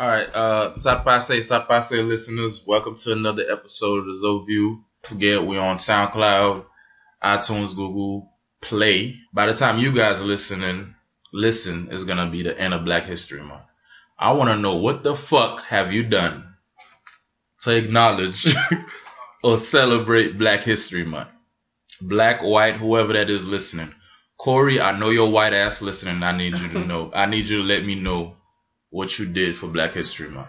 All right, uh, Sapase, Sapase listeners, welcome to another episode of the Zoview. Forget we're on SoundCloud, iTunes, Google Play. By the time you guys listening, listen is gonna be the end of Black History Month. I want to know what the fuck have you done to acknowledge or celebrate Black History Month? Black, white, whoever that is listening. Corey, I know your white ass listening. I need you to know. I need you to let me know what you did for Black History Month.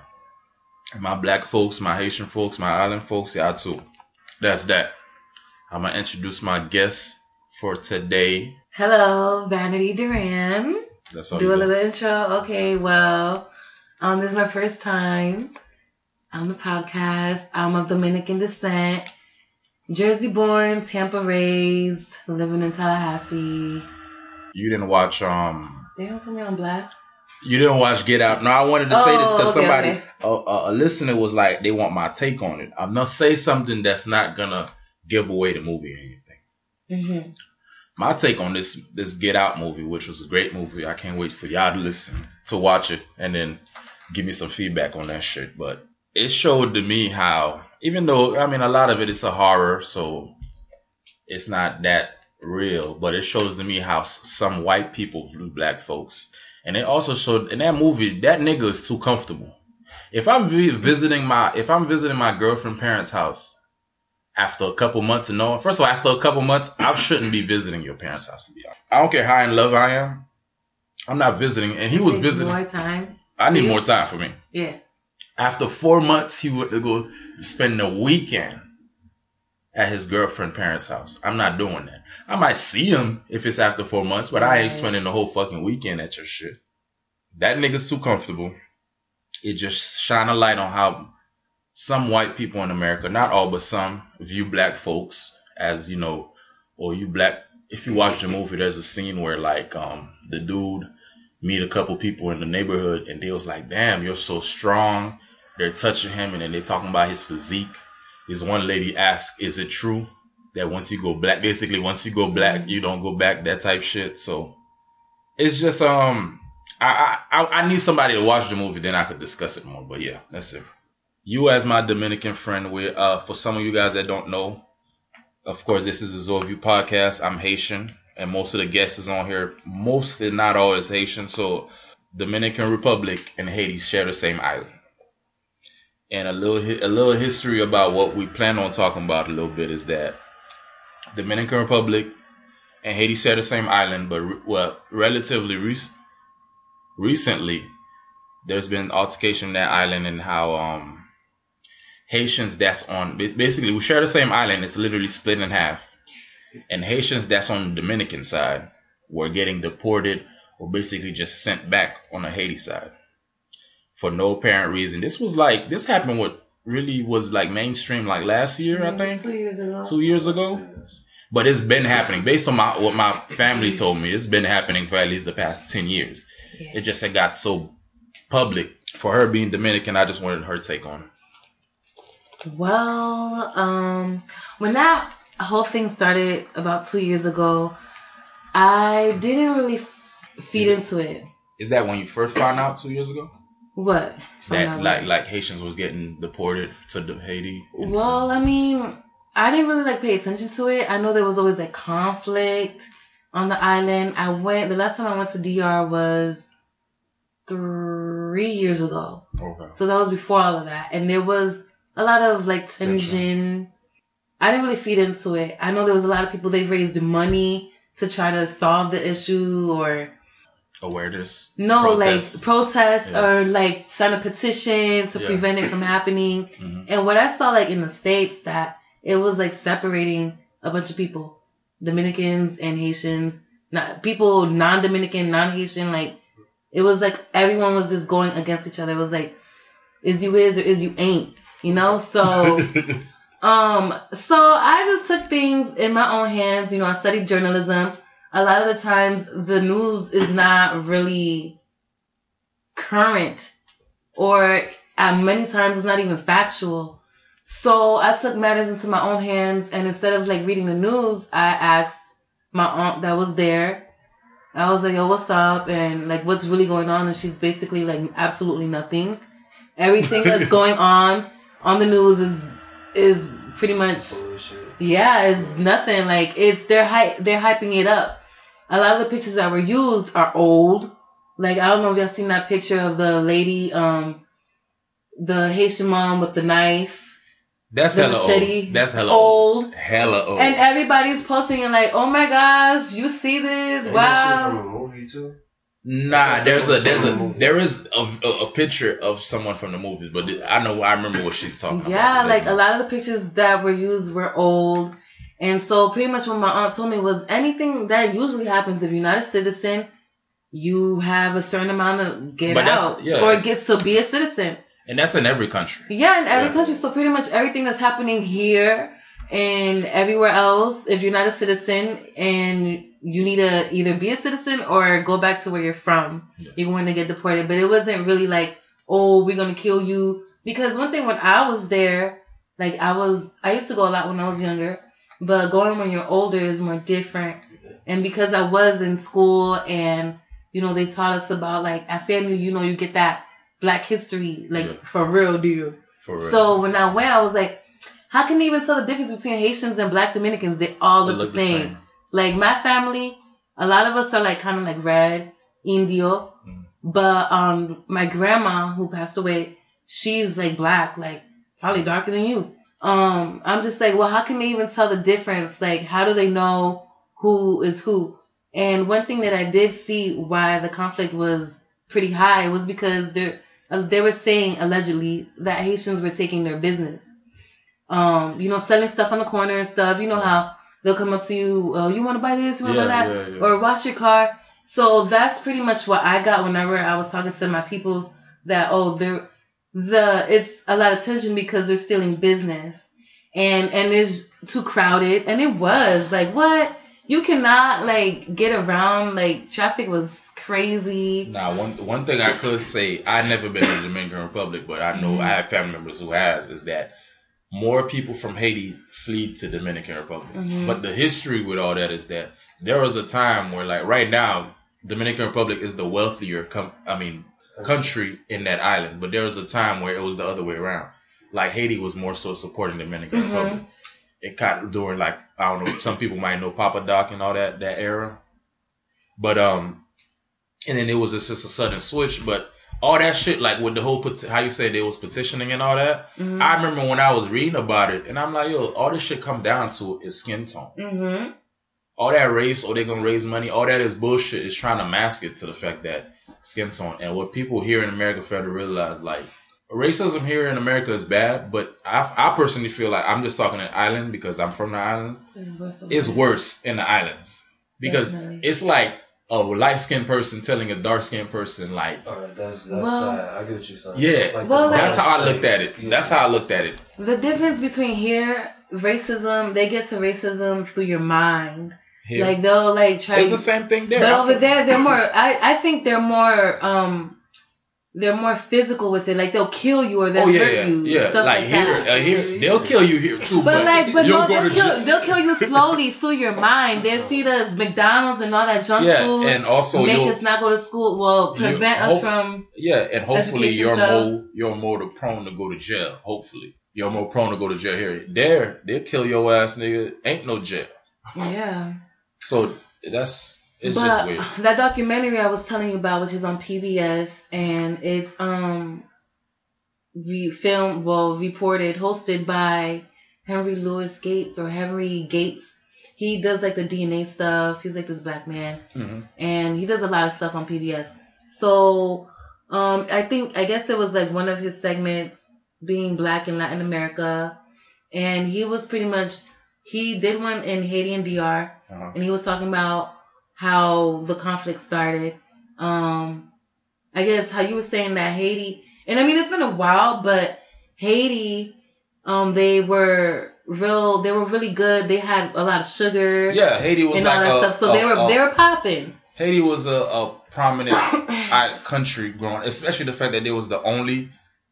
My black folks, my Haitian folks, my island folks, y'all too. That's that. I'm gonna introduce my guest for today. Hello, Vanity Duran. That's all. Do a little intro. Okay, well, um, this is my first time on the podcast. I'm of Dominican descent, Jersey born, Tampa raised, living in Tallahassee. You didn't watch um. They don't put me on blast. You didn't watch Get Out. No, I wanted to say this Oh, because okay, somebody, okay. A, a, listener, was like, they want my take on it. I'm gonna say something that's not gonna give away the movie or anything. hmm my take on this this Get Out movie, which was a great movie. I can't wait for y'all to listen to watch it and then give me some feedback on that shit. But it showed to me how, even though I mean a lot of it is a horror, so it's not that real, but it shows to me how some white people view black folks. And it also showed in that movie that nigga is too comfortable. If I'm visiting my if I'm visiting my girlfriend parents' house after a couple months of knowing, first of all, after a couple months, I shouldn't be visiting your parents' house to be honest. I don't care how in love I am. I'm not visiting, and he was visiting. more time. I need more time for me. Yeah. After four months, he went to go spend the weekend at his girlfriend parents' house. I'm not doing that. I might see him if it's after four months, but I ain't spending the whole fucking weekend at your shit. That nigga's too comfortable. It just shine a light on how some white people in America, not all but some, view black folks as you know, or you black. If you watch the movie, there's a scene where like um the dude meet a couple people in the neighborhood and they was like, "Damn, you're so strong." They're touching him and then they talking about his physique. This one lady asked, "Is it true that once you go black, basically once you go black, you don't go back?" That type shit. So it's just um, I I I need somebody to watch the movie, then I could discuss it more. But yeah, that's it. You as my Dominican friend, we uh for some of you guys that don't know, of course this is a Zorview podcast. I'm Haitian, and most of the guests is on here, mostly not always Haitian. So Dominican Republic and Haiti share the same island. And a little a little history about what we plan on talking about a little bit is that Dominican Republic and Haiti share the same island, but re- well, relatively rec- recently, there's been altercation in that island and how um Haitians that's on basically we share the same island. It's literally split in half, and Haitians that's on the Dominican side were getting deported or basically just sent back on the Haiti side for no apparent reason. This was like this happened what really was like mainstream like last year, I think Two years ago. two years ago. But it's been happening based on my what my family told me. It's been happening for at least the past ten years. Yeah. It just had got so public for her being Dominican. I just wanted her take on it. Well, um, when that whole thing started about two years ago, I didn't really f- feed Is it- into it. Is that when you first found out two years ago What? That like like Haitians was getting deported to the Haiti? Well, I mean, I didn't really like pay attention to it. I know there was always like conflict on the island. I went the last time I went to DR was three years ago. okay. So that was before all of that. And there was a lot of like tension. I didn't really feed into it. I know there was a lot of people they raised money to try to solve the issue or awareness. no Protests. like protest Yeah. or like sign a petition to Yeah. prevent it from happening. Mhm. And what I saw like in the States that it was like separating a bunch of people. Dominicans and Haitians. Not people non Dominican, non Haitian, like it was like everyone was just going against each other. It was like is you is or is you ain't. You know? So um so I just took things in my own hands, you know, I studied journalism. A lot of the times the news is not really current or uh, many times it's not even factual. So I took matters into my own hands and instead of like reading the news, I asked my aunt that was there. I was like, yo, what's up? And like, what's really going on? And she's basically like, absolutely nothing. Everything that's going on on the news is is pretty much yeah, it's nothing. Like it's they're hy- they're hyping it up. A lot of the pictures that were used are old. Like I don't know if y'all seen that picture of the lady, um, the Haitian mom with the knife, That's the hella machete. old. That's hella old. old. Hella old. And everybody's posting and like, oh my gosh, you see this? Ain't that shit Wow. from a movie too? Nah, there's a there's a there is a, a, a picture of someone from the movies, but I know I remember what she's talking about. Yeah, That's like a lot of the pictures that were used were old. And so pretty much what my aunt told me was anything that usually happens if you're not a citizen, you have a certain amount of get But out yeah. or get to be a citizen. and that's in every country. Yeah, in every Yeah. country. So pretty much everything that's happening here and everywhere else, if you're not a citizen and you need to either be a citizen or go back to where you're from, Yeah. you're going to get deported. But it wasn't really like, oh, we're going to kill you. Because one thing when I was there, like I was, I used to go a lot when I was younger, but going when you're older is more different. And because I was in school and, you know, they taught us about like at FAMU, you know, you get that black history, like Yeah. for real deal. For real. So when I went, I was like, how can you even tell the difference between Haitians and Black Dominicans? They all They look, the, same. Like my family, a lot of us are like kind of like red, Indio, Mm. but um, my grandma who passed away, she's like black, like probably darker than you. Um, I'm just like, well, how can they even tell the difference? Like, how do they know who is who? And one thing that I did see why the conflict was pretty high was because they uh, they were saying allegedly that Haitians were taking their business. Um, you know, selling stuff on the corner and stuff. You know how they'll come up to you, oh, you want to buy this, you want to Yeah, buy that, yeah, yeah. or wash your car. So that's pretty much what I got whenever I was talking to my peoples that oh they're the it's a lot of tension because they're stealing business. And and it's too crowded. And it was. Like what? You cannot like get around like traffic was crazy. Now, one one thing I could say, I never been to the Dominican Republic, but I know I have family members who has, is that more people from Haiti flee to Dominican Republic. Mhm. But the history with all that is that there was a time where, like right now, Dominican Republic is the wealthier, com- I mean, country in that island. But there was a time where it was the other way around. Like Haiti was more so supporting Dominican Mhm. Republic. It got during like I don't know, some people might know Papa Doc and all that that era. But um, and then it was just, just a sudden switch. But all that shit, like with the whole peti- how you say they was petitioning and all that. Mhm. I remember when I was reading about it, and I'm like, yo, all this shit come down to is skin tone. Mhm. All that race, oh, or they're gonna raise money, all that is bullshit. Is trying to mask it to the fact that skin tone. And what people here in America fail to realize, like racism here in America is bad, but I, I personally feel like I'm just talking an island because I'm from the islands. It's worse. It's worse in the islands because Definitely. it's like a light skinned person telling a dark skinned person like Alright, that's that's Well- sad. I get what you're saying. Yeah. Like Well, the that's how I looked at it. Yeah. That's how I looked at it. The difference between here, racism, they get to racism through your mind. Here. Like they'll like try. it's the same thing there. But over there, they're more. I I think they're more. Um, they're more physical with it. Like they'll kill you or they'll Oh yeah, hurt yeah, you. yeah. Stuff like like, here, that. uh, here, they'll kill you here too. But like, but you'll no, they'll kill, they'll kill you slowly through your mind. They'll feed us McDonald's and all that junk Yeah, food. and also make us not go to school. Well, prevent us hope- from. yeah, and hopefully you're stuff. more you're more prone to go to jail. Hopefully you're more prone to go to jail here. There, they'll kill your ass, nigga. Ain't no jail. Yeah. So that's it's but just weird. that documentary I was telling you about, which is on PBS, and it's um, re- filmed, well, reported, hosted by Henry Louis Gates or Henry Gates. He does like the DNA stuff. He's like this black man, hmm and he does a lot of stuff on PBS. So, um, I think I guess it was like one of his segments being black in Latin America, and he was pretty much he did one in Haiti and DR Uh-huh. and he was talking about how the conflict started. Um, I guess how you were saying that Haiti, and I mean it's been a while, but Haiti, um, they were real, they were really good. They had a lot of sugar Yeah, Haiti was and like all that a, stuff, so a- they were a- they were popping. Haiti was a, a prominent country growing, especially the fact that they was the only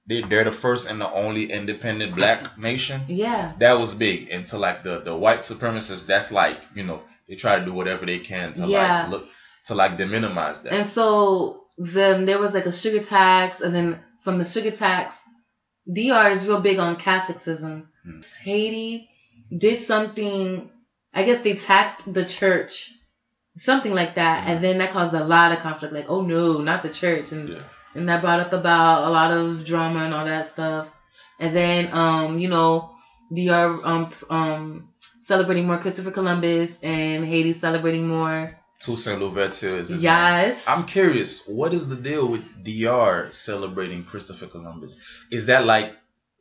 they they're the first and the only independent black nation. Yeah, that was big. And to like the the white supremacists, that's like you know they try to do whatever they can to Yeah. like look to like deminimize that. and so then there was like a sugar tax, and then from the sugar tax. DR is real big on Catholicism. Mm. Haiti did something. I guess they taxed the church, something like that, and then that caused a lot of conflict. Like, oh no, not the church, and Yeah. And that brought up about a lot of drama and all that stuff. And then, um, you know, DR um um celebrating more Christopher Columbus and Haiti celebrating more. Toussaint Louverture is his name. Yes. I'm curious, what is the deal with DR celebrating Christopher Columbus? Is that like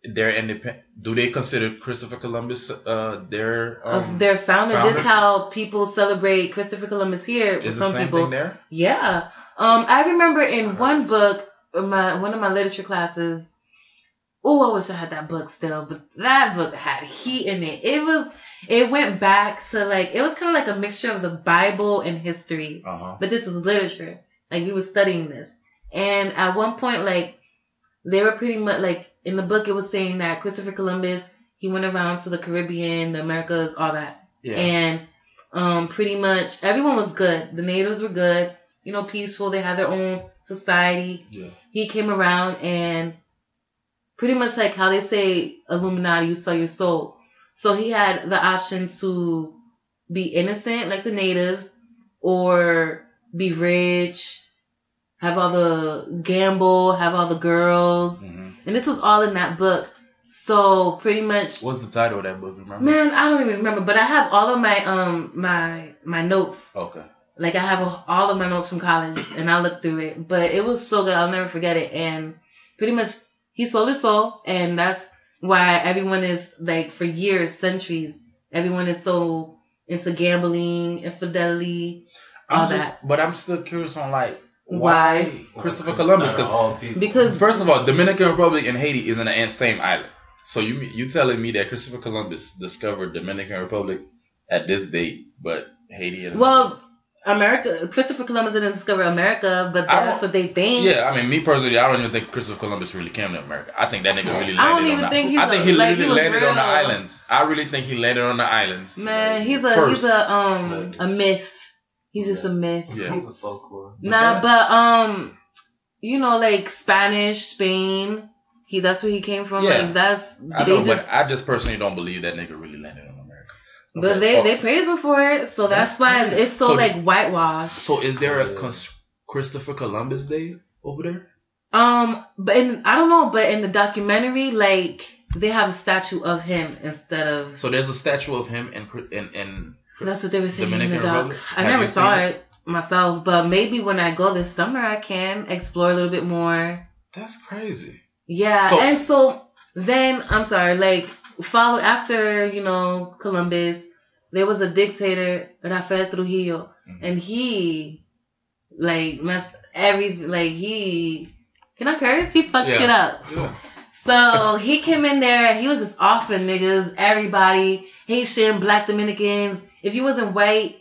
their independent? Do they consider Christopher Columbus uh their um, of their founder, founder? just how people celebrate Christopher Columbus here. with the some people, there? Yeah. Um, I remember in one book, my one of my literature classes. Oh, I wish I had that book still, but that book had heat in it. It was, it went back to like, it was kind of like a mixture of the Bible and history, Uh huh. but this was literature. Like we were studying this, and at one point, like they were pretty much like in the book, it was saying that Christopher Columbus he went around to the Caribbean, the Americas, all that. Yeah. And um, pretty much everyone was good. The natives were good, you know, peaceful. They had their own society. yeah. He came around and pretty much like how they say Illuminati, you sell your soul. So he had the option to be innocent like the natives or be rich, have all the gamble, have all the girls. hmm And this was all in that book. So pretty much What's the title of that book? Remember? Man, I don't even remember, but I have all of my um my my notes. Okay. Like I have all of my notes from college, and I looked through it. But it was so good, I'll never forget it. And pretty much, he sold his soul, and that's why everyone is like for years, centuries, everyone is so into gambling, infidelity, all I'm just, that. but I'm still curious on like Why? why Christopher Not Columbus? 'cause all people. Because First of all, Dominican Republic and Haiti is in the same island. So you you telling me that Christopher Columbus discovered Dominican Republic at this date, but Haiti and well, America, Christopher Columbus didn't discover America, but that's what they think. yeah, I mean me personally, I don't even think Christopher Columbus really came to America. I think that nigga really landed I don't on even the, think he's I think a- he like, literally he was landed on the islands. I really think he landed on the islands. Man, he's a First. he's a um a myth. He's just a myth. Yeah. People folklore. Nah, but um, you know, like Spanish, Spain. He that's where he came from. Yeah. Like that's I they know, just. but I just personally don't believe that nigga really landed on America. But Okay. they Oh, they praise him for it, so that's, That's why crazy. it's so, So- like whitewashed. So is there a cons- Christopher Columbus Day over there? Um, but in, I don't know, but in the documentary, like they have a statue of him instead of. So there's a statue of him in Cri- in in. That's what they were saying in the doc. Republic? I Have never saw seen it myself, but maybe when I go this summer, I can explore a little bit more. That's crazy. Yeah, So- and so then I'm sorry, like follow after you know Columbus, there was a dictator Rafael Trujillo, Mhm. and he like messed every like he can I curse? He fucked Yeah. shit up. Yeah. So he came in there, he was just offing niggas, everybody, Haitian, Black Dominicans. If you wasn't white,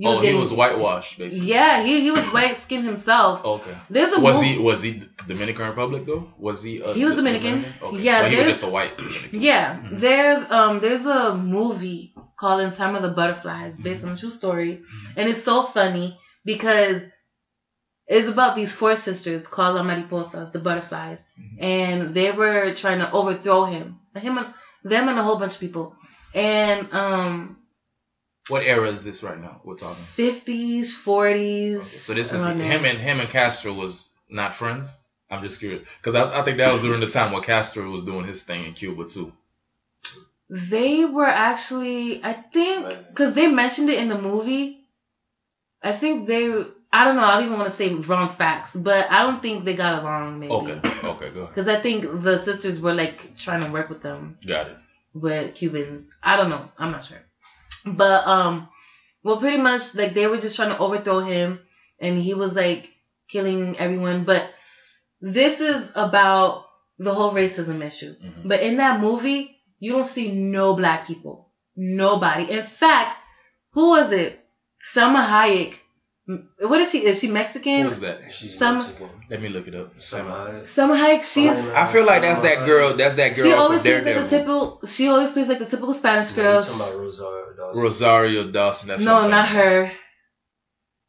you oh, was he was whitewashed basically. Yeah, he he was white skinned himself. Okay. There's a Was he was he Dominican Republic though? Was he? A, He was Dominican. Okay. Yeah, But he was there's- just a white Dominican. Yeah, Mhm. there um there's a movie called In Time of the Butterflies based Mm-hmm. on a true story, and it's so funny because it's about these four sisters called La Mariposas, the butterflies, Mhm. and they were trying to overthrow him, him and them and a whole bunch of people, and um What era is this right now? We're talking. fifties, forties. Okay. So this is him and him and Castro was not friends. I'm just curious because I, I think that was during the time where Castro was doing his thing in Cuba too. They were actually, I think, because they mentioned it in the movie. I think they, I don't know, I don't even want to say wrong facts, but I don't think they got along, maybe. Okay. Okay. Go ahead. Because I think the sisters were like trying to work with them, Got it. with Cubans. I don't know, I'm not sure. But, um, well, pretty much, like, they were just trying to overthrow him, and he was like killing everyone. But this is about the whole racism issue. Mhm. But in that movie, you don't see no black people. Nobody. In fact, who was it? Salma Hayek. M- What is she? Is she Mexican? Who was that? She's Some- Mexican. Let me look it up. Somehow. Salma Hayek. She's. I feel like that's that girl. That's that girl She from always plays like the typical. She always plays like the typical Spanish You're girl. talking about Rosario Dawson. Rosario Dawson. That's no, not her.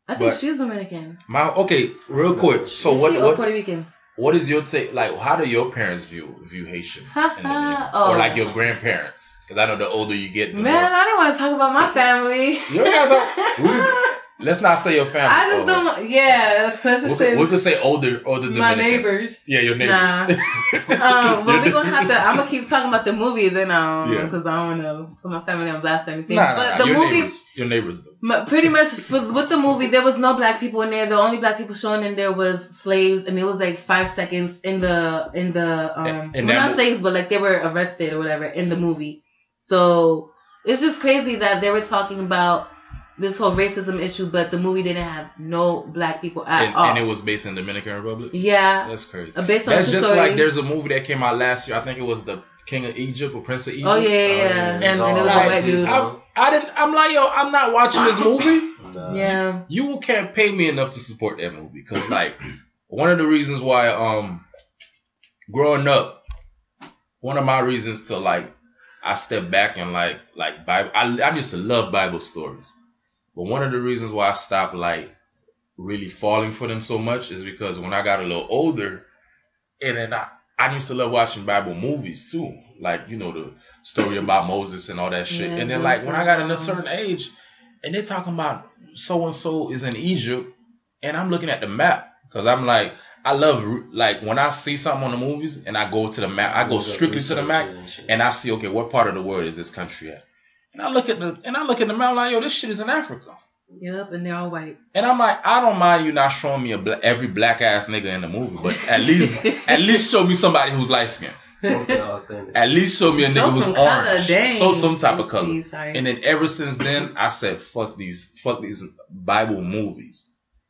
I think But- she's Dominican. My okay, real quick. So Is what she what Puerto Rican? what is your take? Like, how do your parents view view Haitians. Oh. or like your oh. grandparents? Because I know the older you get, the Man, more. I don't want to talk about my family. You guys are- we- Let's not say your family. I just oh, don't. Yeah, let's We could, say we could say older, older my Dominicans. neighbors. Yeah, your neighbors. Um, well, we're gonna have to. I'm gonna keep talking about the movie then, um, Yeah. because I don't know. put my family on blast or anything. Nah, nah, but nah, the your movie, neighbors, your neighbors though. pretty much for, with the movie, there was no black people in there. The only black people shown in there was slaves, and it was like five seconds in the in the um, well, not slaves, but like they were arrested or whatever in the movie. So it's just crazy that they were talking about this whole racism issue, but the movie didn't have no black people at And, all. and it was based in Dominican Republic. yeah, That's crazy. uh, based on That's just story. like there's a movie that came out last year. I think it was the King of Egypt or Prince of Egypt. Oh yeah, yeah, Oh, yeah. yeah. and, It's and it was all a white dude. I, I didn't. I'm like, yo, I'm not watching this movie. Nah. yeah. You can't pay me enough to support that movie because, like, one of the reasons why, um, growing up, one of my reasons to like, I step back and like, like Bible. I I used to love Bible stories, but one of the reasons why I stopped like really falling for them so much is because when I got a little older, and then I. I used to love watching Bible movies too, like you know the story about Moses and all that shit. Yeah, and then like when I got in a certain age, and they're talking about so and so is in Egypt, and I'm looking at the map because I'm like, I love like when I see something on the movies and I go to the map, I go strictly to the map and I see okay, what part of the world is this country at? And I look at the and I look at the mountain like, yo, this shit is in Africa. Yep, and they're all white. And I'm like, I don't mind you not showing me a bla- every black ass nigga in the movie, but at least at least show me somebody who's light skinned. At least show me a Show nigga who's some orange. dang. Show some type of color. Oopsies, sorry. And then ever since then, I said, fuck these, fuck these Bible movies.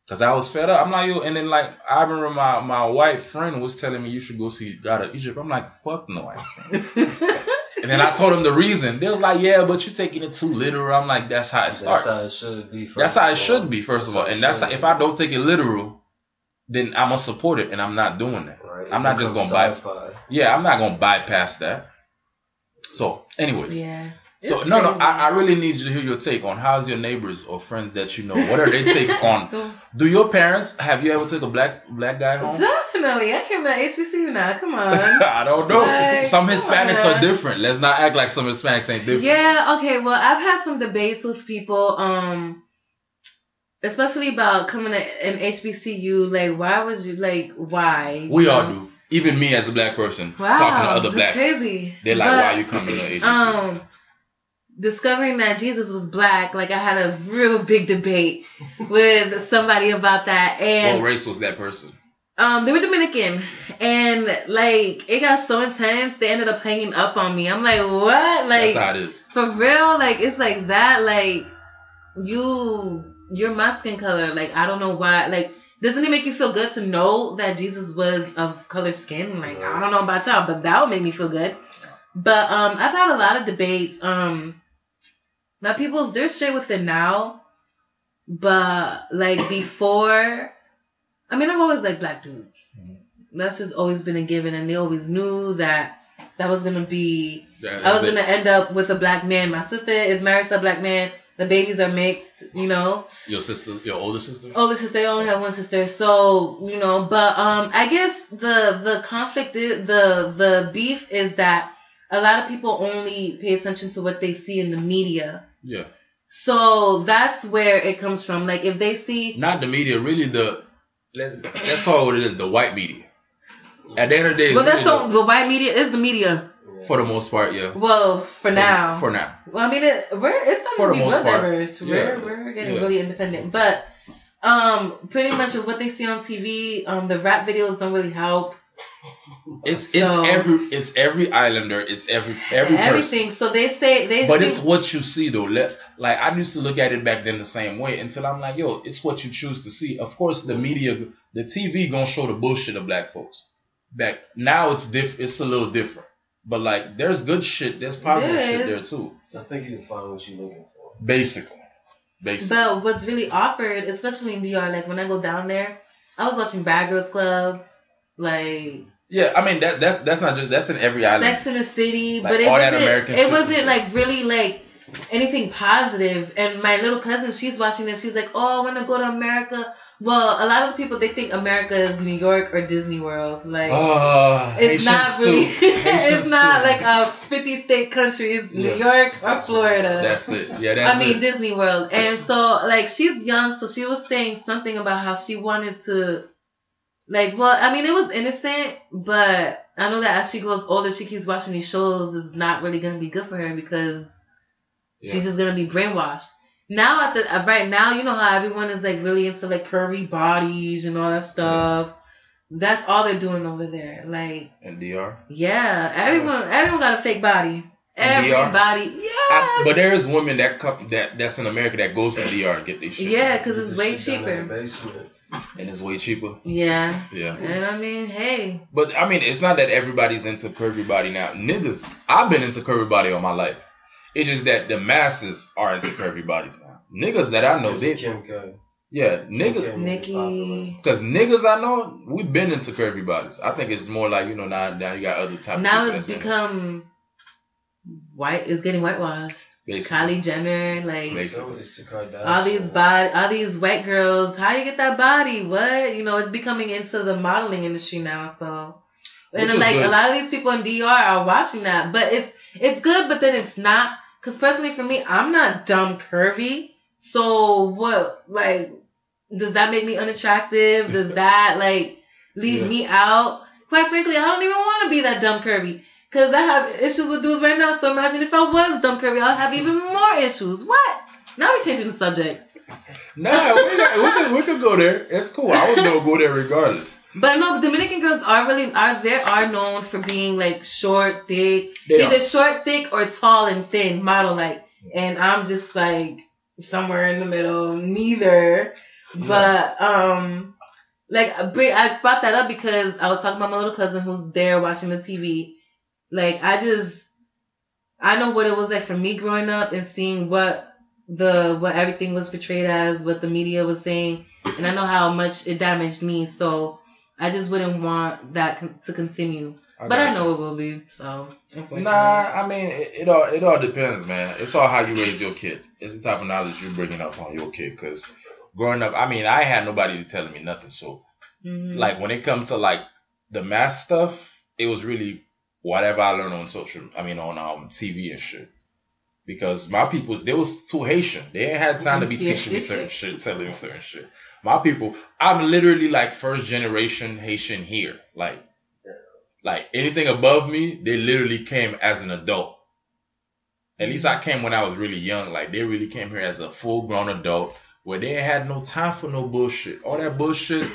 Cause I was fed up. I'm like, yo, and then like, I remember my, my white friend was telling me you should go see God of Egypt. I'm like, fuck no, I ain't seen it. And then I told him the reason. They was like, yeah, but you're taking it too literal. I'm like, that's how it starts. That's how it should be. First That's how it of all. should be, first of all. And that's how, if I don't take it literal, then I'm gonna support it, and I'm not doing that. Right. I'm not just gonna buy- sci-fi. Yeah, I'm not gonna bypass that. So, anyways, yeah. So It's no, no. I, I really need you to hear your take on how's your neighbors or friends that you know. What are their takes on? Do your parents have you ever took a black black guy home? Definitely. I came to HBCU now. Come on. I don't know. Like, some Hispanics on. are different. Let's not act like some Hispanics ain't different. Yeah, okay. Well, I've had some debates with people, um, especially about coming to an HBCU. Like, why was you like, why? We You all know? do. Even me as a black person Wow, talking to other blacks, crazy. they're like, But, "Why you coming to HBCU?" Um, discovering that Jesus was black, like I had a real big debate with somebody about that, and what race was that person? um, they were Dominican, and like it got so intense, they ended up hanging up on me. I'm like, what? Like, That's how it is. for real? Like it's like that. Like you, you're my skin color. Like I don't know why. Like doesn't it make you feel good to know that Jesus was of color skin? Like I don't know about y'all, but that would make me feel good. But um, I've had a lot of debates. Um, now people's they're straight with it now, but like before, I mean I've always liked black dudes. Mhm. That's just always been a given, and they always knew that that was gonna be That I was it. gonna end up with a black man. My sister is married to a black man. The babies are mixed, you know. Your sister, your older sister. Older sister, I only have one sister, so you know. But um, I guess the the conflict, is, the the beef is that a lot of people only pay attention to what they see in the media. Yeah, So that's where it comes from. Like if they see, not the media. Really, the let's let's call it what it is. The white media. At the end of the day, well, that's really the, the white media is the media. for the most part. Yeah. Well, for now, For now. Well, I mean, it, we're it's For the most part. diverse. We're Yeah. we're getting Yeah. really independent, but um, pretty much of what they see on TV, um, the rap videos don't really help It's it's So- every it's every islander. It's every every person. everything. So they say they. But see, it's what you see though. Let, like I used to look at it back then the same way until I'm like, yo, it's what you choose to see. Of course, the media, the TV gonna show the bullshit of black folks. Back now, it's diff, it's a little different. But like, there's good shit, there's positive There shit there too. I think you can find what you're looking for. Basically, basically. but what's really offered, especially in New York, like when I go down there, I was watching Bad Girls Club, like yeah, I mean that that's that's not just that's in every island. Sex in the City, Like, but it wasn't. It wasn't like really like anything positive. And my little cousin, she's watching this. She's like, "Oh, I want to go to America Well, a lot of people they think America is New York or Disney World. Like Uh, it's not really. it's not too. like a fifty state country. It's New Yeah. York or Florida. That's it. Yeah, that's it. I mean it. Disney World. And so like she's young, so she was saying something about how she wanted to like well, I mean it was innocent, but I know that as she grows older she keeps watching these shows is not really gonna be good for her because Yeah. she's just gonna be brainwashed. Now at the uh, right now, you know how everyone is like really into like curvy bodies and all that stuff. That's all they're doing over there. Like And DR. yeah, everyone everyone got a fake body. And DR? Everybody, yeah. But there is women that come that that's in America that goes to DR and get their shit. Yeah, because it's way shit down cheaper. The basement. and it's way cheaper. Yeah. Yeah. And I mean, hey. But I mean, it's not that everybody's into curvy body now. Niggas, I've been into curvy body all my life. It's just that the masses are into curvy bodies now. Niggas that I know, they is Kim K. yeah, Kim niggas. K Nikki. Cause niggas I know, we've been into curvy bodies. I think it's more like you know now now you got other type. of Now it's that's in it, become white. It's getting whitewashed. Basically. Kylie Jenner, like Basically. So it's the Kardashians. all these body, all these white girls. How you get that body? What you know? It's becoming into the modeling industry now. So, and Which is like good. a lot of these people in DR are watching that, but it's it's good, but then it's not. Cause personally, for me, I'm not dumb curvy. So what? Like, does that make me unattractive? Does that like leave Yeah. me out? Quite frankly, I don't even want to be that dumb curvy. Cause I have issues with dudes right now. So imagine if I was dumb curvy, I'd have even more issues. What? Now we're changing the subject. Nah, we, we could we could go there. It's cool. I was gonna go there regardless. But no, Dominican girls are really are they are known for being like short, thick, They either are. short, thick, or tall and thin, model like. And I'm just like somewhere in the middle, neither. But um, like I brought that up because I was talking about my little cousin who's there watching the TV. Like I just I know what it was like for me growing up and seeing what the what everything was portrayed as, what the media was saying, and I know how much it damaged me. So I just wouldn't want that to continue. but got I you. know it will be. So. Nah, I mean it, it all it all depends, man. It's all how you raise your kid. It's the type of knowledge you're bringing up on your kid. Cause growing up, I mean, I had nobody telling me nothing. So Mhm. like when it comes to like the math stuff, it was really whatever I learned on social. I mean on um TV and shit. Because my peoples, they was too Haitian. They ain't had time to be teaching me certain shit, telling me certain shit. My people, I'm literally like first generation Haitian here. Like, like anything above me, they literally came as an adult. At least I came when I was really young. Like they really came here as a full grown adult where they had no time for no bullshit. All that bullshit,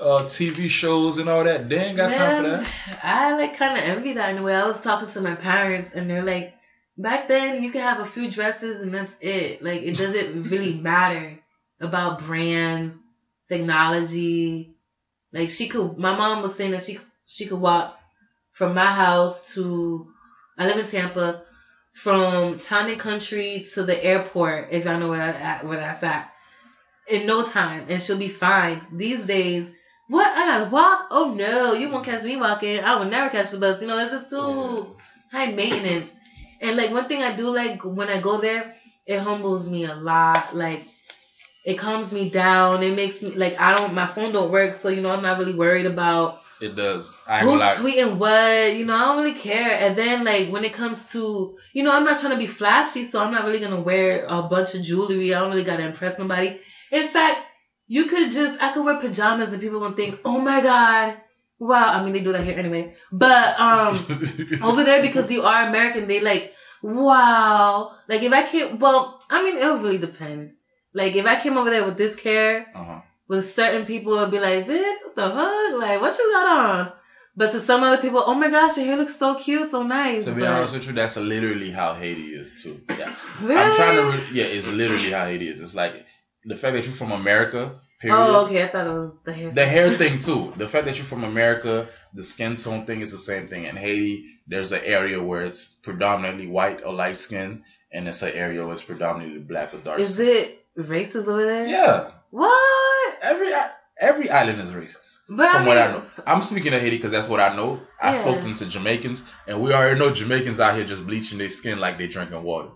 uh, TV shows and all that. They ain't got time for that. I like kind of envy that in a way. I was talking to my parents, and they're like, back then you could have a few dresses and that's it. Like it doesn't really matter about brands, technology. Like she could. My mom was saying that she she could walk from my house to. I live in Tampa. From town and country to the airport, if y'all know where that where that's at, in no time, and she'll be fine. These days, what? I gotta walk? Oh no, you won't catch me walking. I will never catch the bus. You know, it's just too high maintenance. And like one thing I do like when I go there, it humbles me a lot. Like it calms me down. It makes me like I don't my phone don't work, so you know I'm not really worried about It does. I who's gonna tweeting what. You know, I don't really care. And then like when it comes to you know, I'm not trying to be flashy, so I'm not really gonna wear a bunch of jewelry. I don't really gotta impress nobody. In fact, you could just I could wear pajamas and people will think, oh my god, wow. I mean they do that here anyway, but um over there because you are American, they like, wow. Like if I came, well, I mean, it would really depend. Like if I came over there with this care, uh-huh. with certain people, would be like, bitch, what the fuck? Like what you got on? But to some other people, oh my gosh, your hair looks so cute, so nice. To be But- honest with you, that's literally how Haiti is too. Yeah. really? I'm trying to. Re- yeah, it's literally how Haiti is. It's like the fact that you're from America. Period. Oh, okay. I thought it was the hair. The hair thing too. The fact that you're from America, the skin tone thing is the same thing. In Haiti, there's an area where it's predominantly white or light skin, and it's an area where it's predominantly black or dark Is skin. it racist over there? Yeah, What? every every island is racist. But From I what I know, I'm speaking of Haiti because that's what I know. I Yeah. spoke to Jamaicans, and we already know Jamaicans out here just bleaching their skin like they drinking water.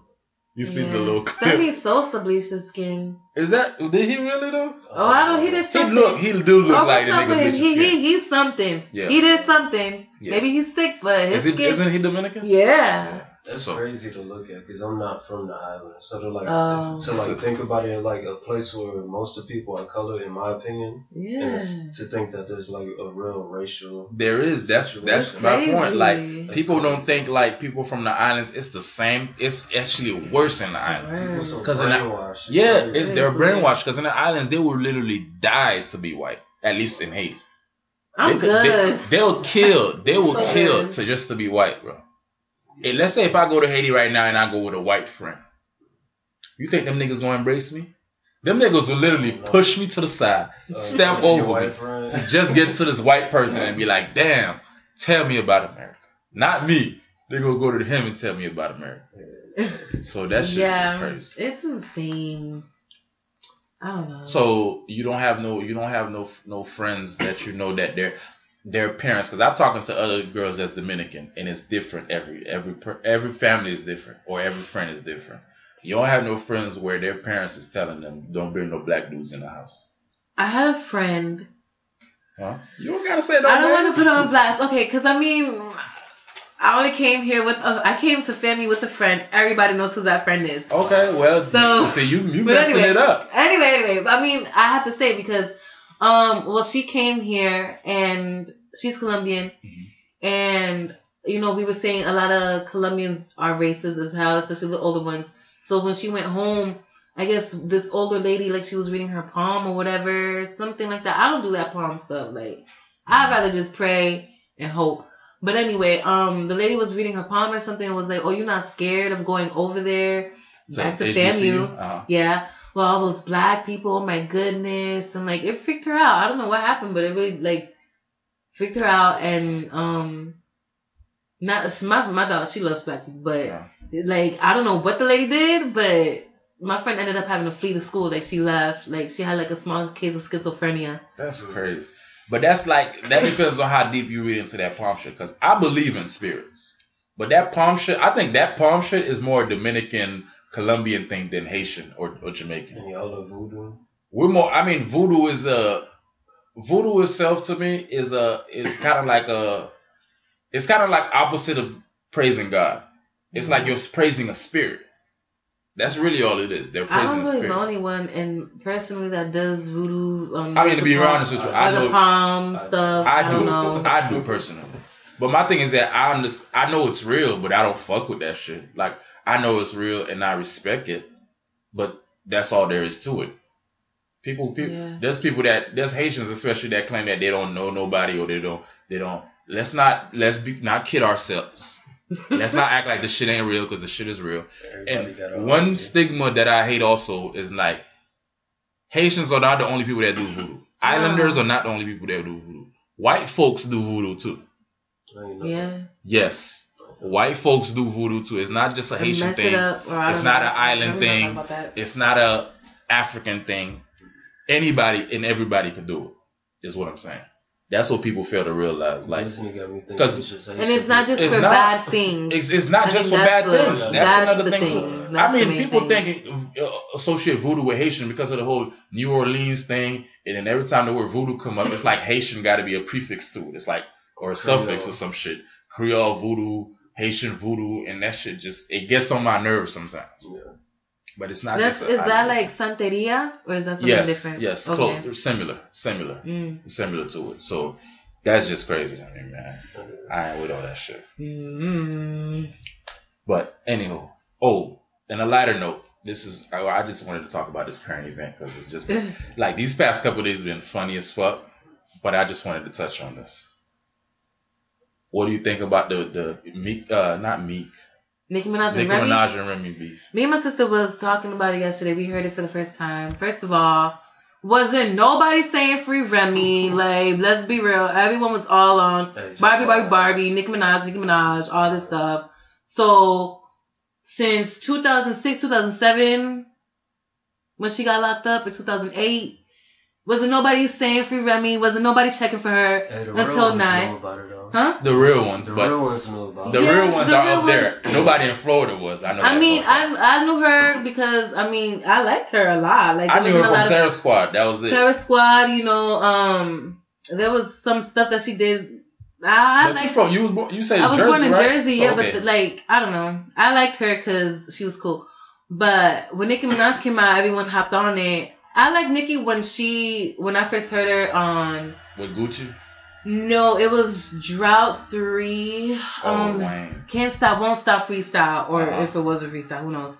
You see the Yeah. little clip. Sammy Sosa bleached his skin. Is that did he really though? Oh, I don't. He did He look he do look Oh, like the nigga bitch He, skin. he, he's something. Yeah. He did something. Yeah. Maybe he's sick, but his Is he, skin. isn't he Dominican? yeah. That's So- crazy to look at because I'm not from the island. So to like Oh. to like think about it like a place where most of the people are colored, in my opinion, Yeah. it's, to think that there's like a real racial. There is. That's that's Situation. my point. Like Crazy. people don't think like people from the islands. It's the same. It's actually worse in the islands. Right. People so 'Cause in the- brainwashed. Yeah, crazy. it's they're brainwashed because in the islands they will literally die to be white. At least in Haiti, I'm they, good. They, will kill. They will So kill good. to just to be white, bro. And let's say if I go to Haiti right now and I go with a white friend, you think them niggas gonna embrace me? Them niggas will literally push me to the side, Uh, step over me friend. to just get to this white person and be like, damn, tell me about America. Not me. They gonna go to him and tell me about America. So that shit is just crazy. It's insane. I don't know. So you don't have no, you don't have no, no friends that you know that their their parents. Because I'm talking to other girls that's Dominican, and it's different. Every every every family is different, or every friend is different. You don't have no friends where their parents is telling them, "Don't bring no black dudes in the house." I had a friend. Huh? You don't gotta say no. I don't want to put on blast. Okay, because I mean, I only came here with. Uh, I came to family with a friend. Everybody knows who that friend is. Okay, well, So- see, you you messing anyway, it up. Anyway, anyway, I mean, I have to say because, um, well, she came here and she's Colombian, Mhm. and you know, we were saying a lot of Colombians are racist as hell, especially the older ones. So when she went home, I guess this older lady, like she was reading her palm or whatever, something like that. I don't do that palm stuff. Like, I'd rather just pray and hope. But anyway, um, the lady was reading her palm or something and was like, "Oh, you're not scared of going over there So, back to? FAMU?" Uh-huh. Yeah. Well, all those black people, oh my goodness. And like it freaked her out. I don't know what happened, but it really like freaked her out and um not my my dog, she loves black people, but Yeah. like I don't know what the lady did, but my friend ended up having to flee the school. Like she left. Like she had like a small case of schizophrenia. That's crazy. But that's like that depends on how deep you read into that palm shit. Because I believe in spirits, but that palm shit, I think that palm shit is more Dominican, Colombian thing than Haitian or, or Jamaican. And y'all love voodoo. We're more. I mean, voodoo is a voodoo itself to me is a is kind of like a it's kind of like opposite of praising God. It's like you're praising a spirit. That's really all it is. They're praising a really spirit. know anyone, and personally that does voodoo. Um, I mean, to be the palm- honest with you, I the know- palm I- stuff. I I, don't know. I do personally. But my thing is that I understand, I know it's real, but I don't fuck with that shit. Like I know it's real and I respect it, but that's all there is to it. People, people Yeah. there's people that there's Haitians especially that claim that they don't know nobody or they don't they don't. Let's not let's be not kid ourselves. let's not act like the shit ain't real because the shit is real. Everybody And one hobby. stigma that I hate also is like Haitians are not the only people that do voodoo. Islanders are not the only people that do voodoo. White folks do voodoo too. I ain't know yeah. Yes, white folks do voodoo too. It's not just a Haitian thing. it up, It's don't know. an island thing. talking about that. It's not a African thing. Anybody and everybody can do it. Is what I'm saying. That's what people fail to realize. Like Disney got me thinking 'cause- it's just And it's not just It's for not- bad things. it's, it's not I just for bad that's things. That's, that's another thing thing. too. That's I mean, people thing. think uh, associate voodoo with Haitian because of the whole New Orleans thing, and then every time the word voodoo come up, it's like Haitian got to be a prefix to it. It's like or a suffix or some shit. Creole voodoo, Haitian voodoo, and that shit just it gets on my nerves sometimes. Yeah. But it's not. That's just a- is that like Santeria or is that something yes, different? yes, Okay. close, similar, similar, Mm. similar to it. So that's just crazy to me, man. I ain't with all that shit. Mm. But anywho, oh, and a lighter note. This is I, I just wanted to talk about this current event because it's just been, like these past couple days have been funny as fuck. But I just wanted to touch on this. What do you think about the the Meek? Uh, not Meek. Nicki Minaj and Nicki Remy. Minaj and Remy beef. Me and my sister was talking about it yesterday. We heard it for the first time. First of all, wasn't nobody saying free Remy. Like, let's be real. Everyone was all on Barbie, Barbie, Barbie, Nicki Minaj, Nicki Minaj, all this stuff. So, since 2006, 2007, when she got locked up in 2008, Wasn't nobody saying free Remy. Wasn't nobody checking for her Hey, until ones nine. know about it though. Huh? The real ones, The but real ones know about the it. Yeah, real ones the are real up there. Nobody in Florida was. I know. I that mean, for a fact. I I knew her because I mean I liked her a lot. Like I knew her from lot of Terror Squad. That was it. Terror Squad. You know, um, there was some stuff that she did. I, I but you from you was born, you say I was Jersey, born in right? Jersey, So, yeah, okay. but like I don't know, I liked her because she was cool. But when Nicki Minaj came out, everyone hopped on it. I like Nicki when she when I first heard her on. with Gucci. No, it was Drought Three. Oh, Um, Wayne. Can't Stop, Won't Stop Freestyle, or Uh-huh. if it was a freestyle, who knows.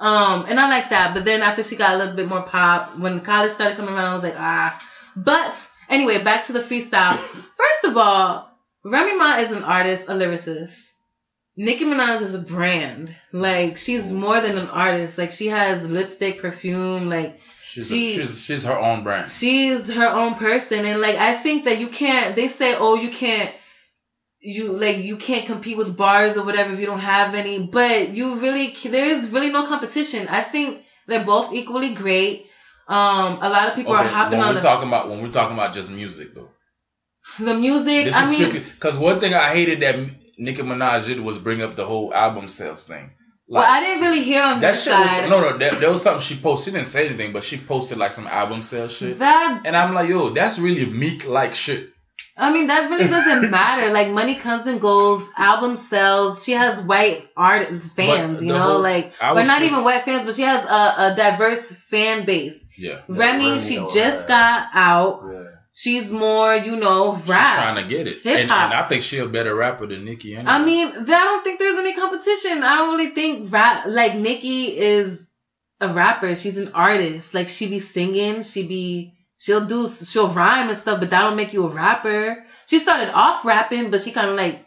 Um, and I like that. But then after she got a little bit more pop, when college started coming around, I was like, ah. But anyway, back to the freestyle. First of all, Remy Ma is an artist, a lyricist. Nicki Minaj is a brand. Like she's more than an artist. Like she has lipstick, perfume. Like She's, she- a, she's she's her own brand. she's her own person and like i think that you can't they say oh you can't you like you can't compete with bars or whatever if you don't have any but you really there's really no competition i think they're both equally great um a lot of people are Okay, hopping when on we're the, talking about when we're talking about just music though. the music This i is mean because one thing I hated that Nicki Minaj did was bring up the whole album sales thing. Well i didn't really hear on that this shit side was no no. There, there was something she posted. She didn't say anything, but she posted like some album sales shit. that And I'm like, yo, that's really meek like shit. I mean, that really doesn't matter. Like, money comes and goes. Album sells. She has white artists, fans, you know? whole- like, I but not even white fans, but she has a, a diverse fan base. Yeah, That Remy, Remy she just have. got out. Yeah. She's more, you know, she's rap. trying to get it, Hip and, hop. and I think she a better rapper than Nicki. Anyway. I mean, I don't think there's any competition. I don't really think rap, like, Nicki is a rapper. She's an artist. Like, she be singing. She be, she'll do, she'll rhyme and stuff, but that don't make you a rapper. She started off rapping, but she kind of like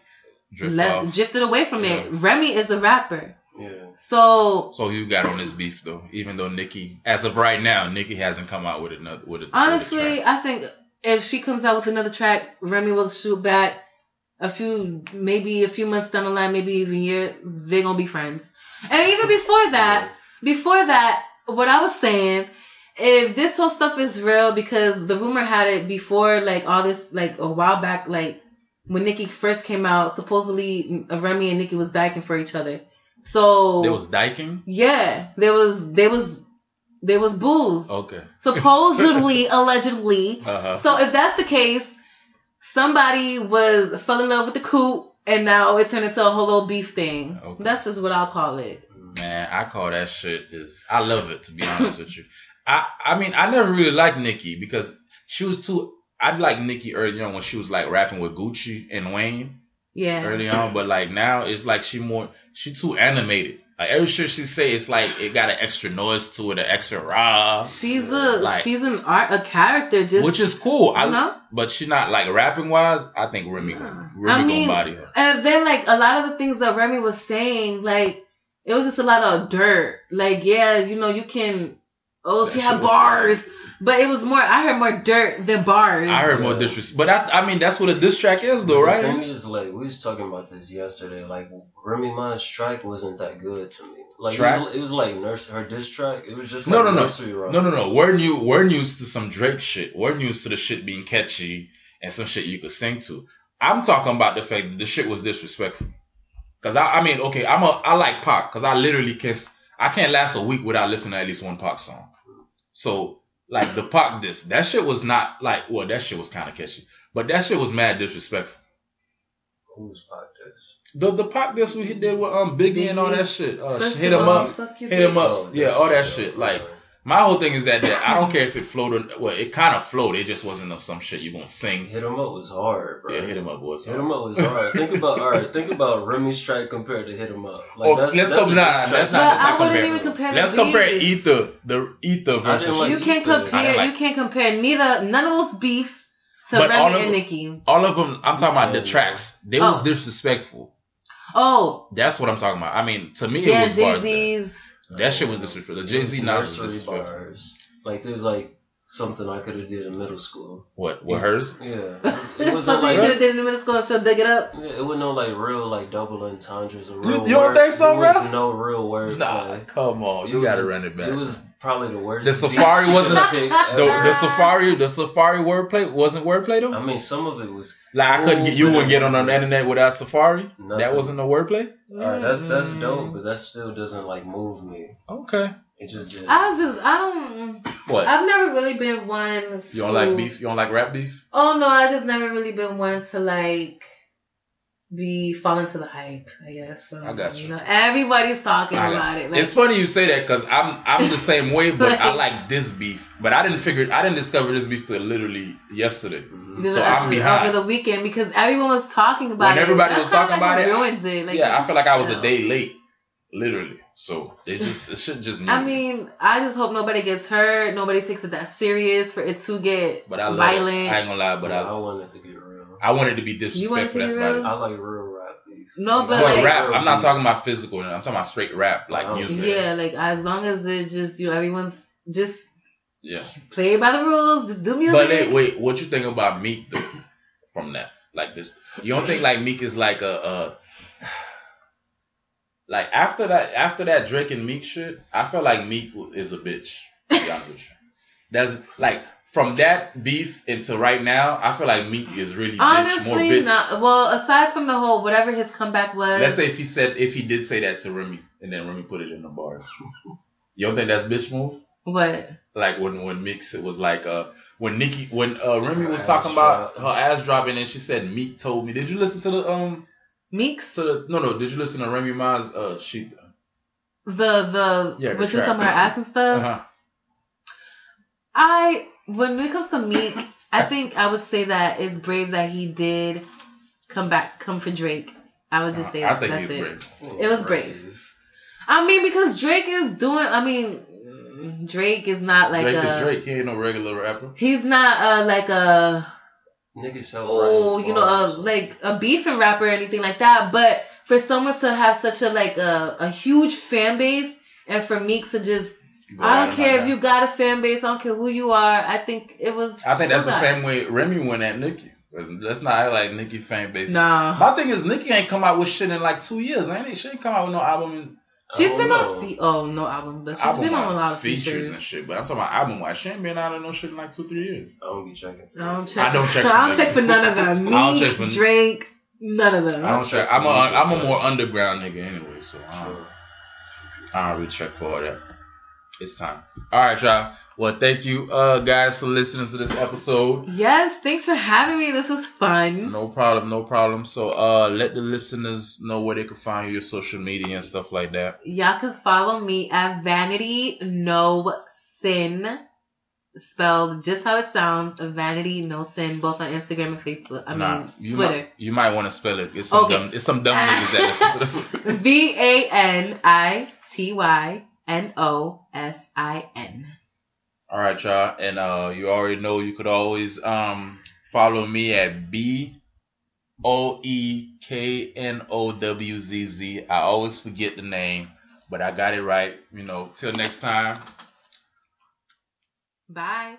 Drift left, drifted away from Yeah. it. Remy is a rapper. Yeah. So So you got on this beef though, even though Nicki, as of right now, Nicki hasn't come out with another with a with a honestly, track. I think if she comes out with another track, Remy will shoot back a few, maybe a few months down the line, maybe even a year, they're gonna be friends. And even before that, before that, what I was saying, if this whole stuff is real, because the rumor had it before, like all this, like a while back, like when Nicki first came out, supposedly Remy and Nicki was backing for each other. So there was diking. yeah, there was there was there was booze. Okay. Supposedly, allegedly. Uh huh. So if that's the case, somebody was fell in love with the coot and now it turned into a whole little beef thing. Okay. That's just what I'll call it. Man, I call that shit is I love it to be honest with you. I I mean I never really liked Nicki because she was too I like Nicki early on when she was like rapping with Gucci and Wayne Yeah. early on, but like now it's like she more she too animated. Like every shit she say it's like it got an extra noise to it, an extra raw. She's a Like- she's an art a character just Which is cool. I know? but she not like rapping wise, I think Remy gonna Remy I mean, gonna body her. And then like a lot of the things that Remy was saying, like it was just a lot of dirt. Like yeah, you know you can. Oh, That she had bars, but it was more. I heard more dirt than bars. I heard more disrespect. But I I mean that's what a diss track is though, The thing right? is, like, we was talking about this yesterday. Like, Remy Ma's strike wasn't that good to me. Like, it was, it was like nurse her diss track. It was just No, like no, no. nursery rhymes. No, no, no. We're new. We're used to some Drake shit. We're used to the shit being catchy and some shit you could sing to. I'm talking about the fact that the shit was disrespectful. Cause I, I mean, okay, I'm a, I like Pac. Cause I literally can, I can't last a week without listening to at least one Pac song. So like the Pac diss, that shit was not like, well, that shit was kind of catchy, but that shit was mad disrespectful. Who's podcast? The the Pac diss we did with um Biggie and all that shit. Uh, hit him up, hit him up. Oh, yeah, all that shit. Like. Right. My whole thing is that, that I don't care if it floated. Well, it kind of floated. It just wasn't of some shit you gonna sing. Hit Hit 'em up was hard, bro. Yeah, hit him up, boys. Hit 'em up was hard. think about all right. Think about Remy strike compared to hit 'em up. Oh, let's that's go- nah, diss let's track. But not- I wouldn't compare. even compare. Let's compare beefs. Ether, the Ether versus. like You can't Ether. compare. Like- you can't compare neither. None of those beefs to But all Remy of- and Nicki. all of them. I'm talking about the tracks. They was Oh. disrespectful. Oh, That's what I'm talking about. I mean, to me, it yeah, was Jay bars. there. Z's. That shit was uh, disrespectful. The Jay Z was disrespectful. bars. Like there's like something I could have did in middle school. What? What hers? Yeah, it wasn't Something like you could have did in the middle school, she'll dig it up. yeah, it wasn't no like real like double entendres or You- real. you don't think so, there was No real word. Nah, play. come on. You gotta a- run it back. It was probably the worst. The Safari wasn't- I the, the safari the safari wordplay wasn't wordplay though. I mean, some of it was. Like I couldn't get you wouldn't get on the internet without Safari. That wasn't no wordplay. Alright, that's that's Mm. dope, but that still doesn't like move me. Okay. It just did. I was just, I don't, What? I've never really been one. you don't like beef? You don't like rap beef? Oh no, I just never really been one to like be falling to the hype. I guess. So, I got you. You know, everybody's talking about it. Like, it's funny you say that because I'm I'm the same way, but I Like- like this beef. But I didn't figure I didn't discover this beef till literally yesterday. Mhm. so I'm behind. over the weekend because everyone was talking about When it. everybody was talking like about it, ruins it. Like, yeah, I feel like I was a day late, literally. So they just it should just. I mean, I just hope nobody gets hurt. Nobody takes it that serious for it to get but I love violent. It. I ain't gonna lie, but But I, I it to get real. I wanted to be You to disrespectful. That's real? about it. I like real rap beef. No, but, But like- rap, I'm not talking about physical. I'm talking about straight rap, like Oh. music. Yeah, like as long as it just you know everyone's just Yeah. play by the rules, just do music. But wait, wait, what you think about Meek though? From that, like this, you don't think like Meek is like a, a like after that after that Drake and Meek shit, I feel like Meek is a bitch. To be honest with you, that's like from that beef into right now, I feel like Meek is really bitch, more Honestly, bitch. not well. Aside from the whole whatever his comeback was, Let's say if he said if he did say that to Remy and then Remy put it in the bars, you don't think that's bitch move? what like when when Mix it was like uh when Nicki when uh Remy Her was ass talking about drop. her ass dropping and she said Meek told me. Did you listen to the um Meeks to the no no did you listen to Remy Ma's uh she the the Yeah, the when she was track. talking about her ass and stuff. uh-huh. I when it comes to Meek, I think I would say that it's brave that he did come back, come for Drake. I would just say that. I think that's he's it. great. It was brave. I mean, because Drake is doing. I mean, Drake is not like Drake a. is Drake. He ain't no regular rapper. He's not uh, like a Niggas help oh, write his you know, a, like a beefing rapper or anything like that. But for someone to have such a like a, a huge fan base, and for Meek to just, Go I don't care if that. you got a fan base, I don't care who you are. I think it was. I think that's the was same way Remy went at Nicki. 'Cause Let's not act like Nicki fan base. Nah, My thing is Nicki ain't come out with shit in like two years, ain't it? She ain't come out with no album in she's I been don't on. know. Fe- oh no album, but she's album been on a lot of features features. and shit. But I'm talking about album wise. She ain't been out of no shit in like two three years. I don't be checking. I don't check. I don't check for I don't check for none of them. I don't Me, check for- Drake, none of them. I don't check. I'm a I'm a more underground nigga anyway, so I don't, I don't really check for all that. It's time. All right, y'all. Well, thank you, uh, guys, for listening to this episode. Yes, thanks for having me. This was fun. No problem, no problem. So, uh, let the listeners know where they can find you, your social media and stuff like that. Y'all can follow me at Vanity No Sin, spelled just how it sounds. Vanity No Sin, both on Instagram and Facebook. I nah, mean you Twitter. might you might want to spell it. It's some Okay. dumb. It's some dumb niggas that listen to this. V A N I T Y N O S I N. All right, y'all, and uh, you already know you could always um follow me at B O E K N O W Z Z. I always forget the name, but I got it right. You know, till next time. Bye.